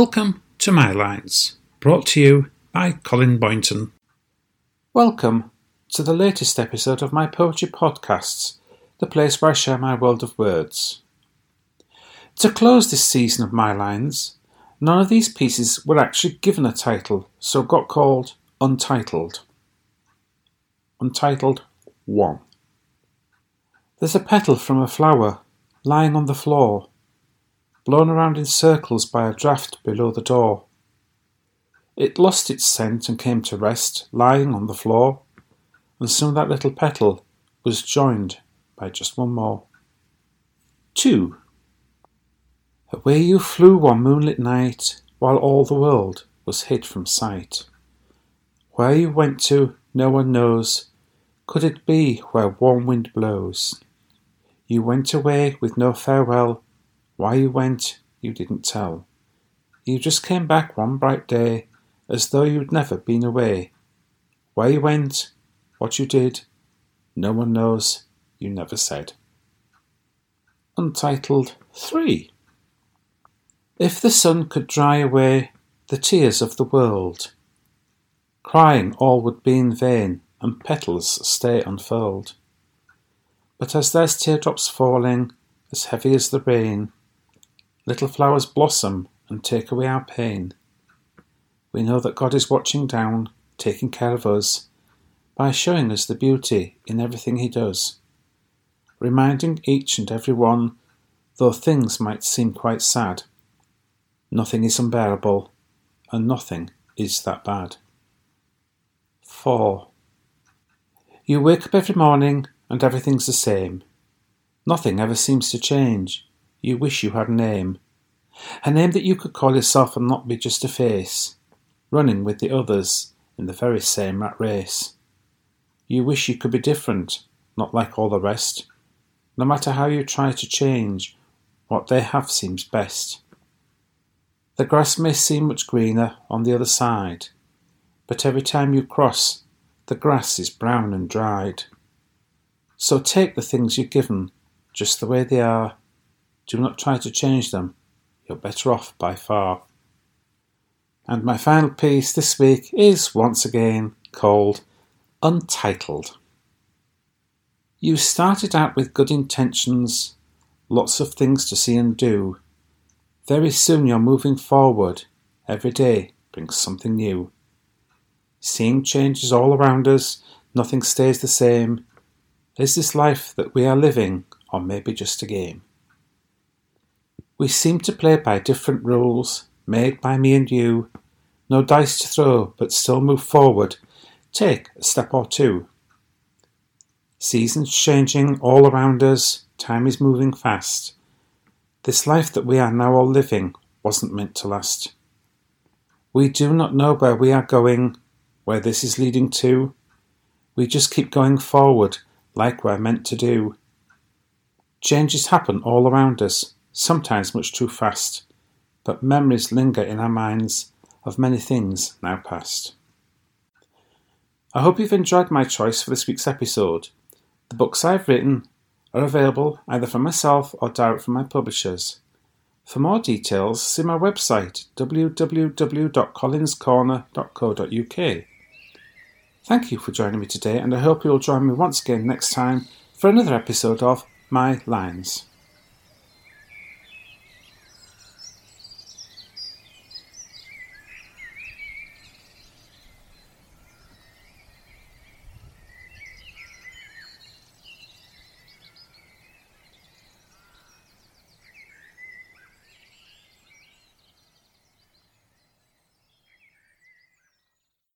Welcome to My Lines, brought to you by Colin Boynton. Welcome to the latest episode of my poetry podcasts, the place where I share my world of words. To close this season of My Lines, none of these pieces were actually given a title, so got called Untitled. Untitled 1. There's a petal from a flower lying on the floor, blown around in circles by a draught below the door. It lost its scent and came to rest lying on the floor, and soon that little petal was joined by just one more. 2. Away you flew one moonlit night, while all the world was hid from sight. Where you went to, no one knows. Could it be where warm wind blows? You went away with no farewell. Why you went, you didn't tell. You just came back one bright day, as though you'd never been away. Where you went, what you did, no one knows, you never said. Untitled 3 If the sun could dry away the tears of the world, crying all would be in vain, and petals stay unfurled. But as there's teardrops falling, as heavy as the rain, little flowers blossom and take away our pain. We know that God is watching down, taking care of us, by showing us the beauty in everything He does, reminding each and every one, though things might seem quite sad, nothing is unbearable, and nothing is that bad. 4. You wake up every morning and everything's the same. Nothing ever seems to change. You wish you had a name. A name that you could call yourself and not be just a face, running with the others in the very same rat race. You wish you could be different, not like all the rest. No matter how you try to change, what they have seems best. The grass may seem much greener on the other side, but every time you cross, the grass is brown and dried. So take the things you're given just the way they are. Do not try to change them. You're better off by far. And my final piece this week is once again called Untitled. You started out with good intentions, lots of things to see and do. Very soon you're moving forward. Every day brings something new. Seeing changes all around us, nothing stays the same. Is this life that we are living, or maybe just a game? We seem to play by different rules, made by me and you. No dice to throw, but still move forward. Take a step or two. Seasons changing all around us, time is moving fast. This life that we are now all living wasn't meant to last. We do not know where we are going, where this is leading to. We just keep going forward like we're meant to do. Changes happen all around us, sometimes much too fast, but memories linger in our minds of many things now past. I hope you've enjoyed my choice for this week's episode. The books I've written are available either from myself or direct from my publishers. For more details, see my website www.collinscorner.co.uk. Thank you for joining me today, and I hope you'll join me once again next time for another episode of My Lines.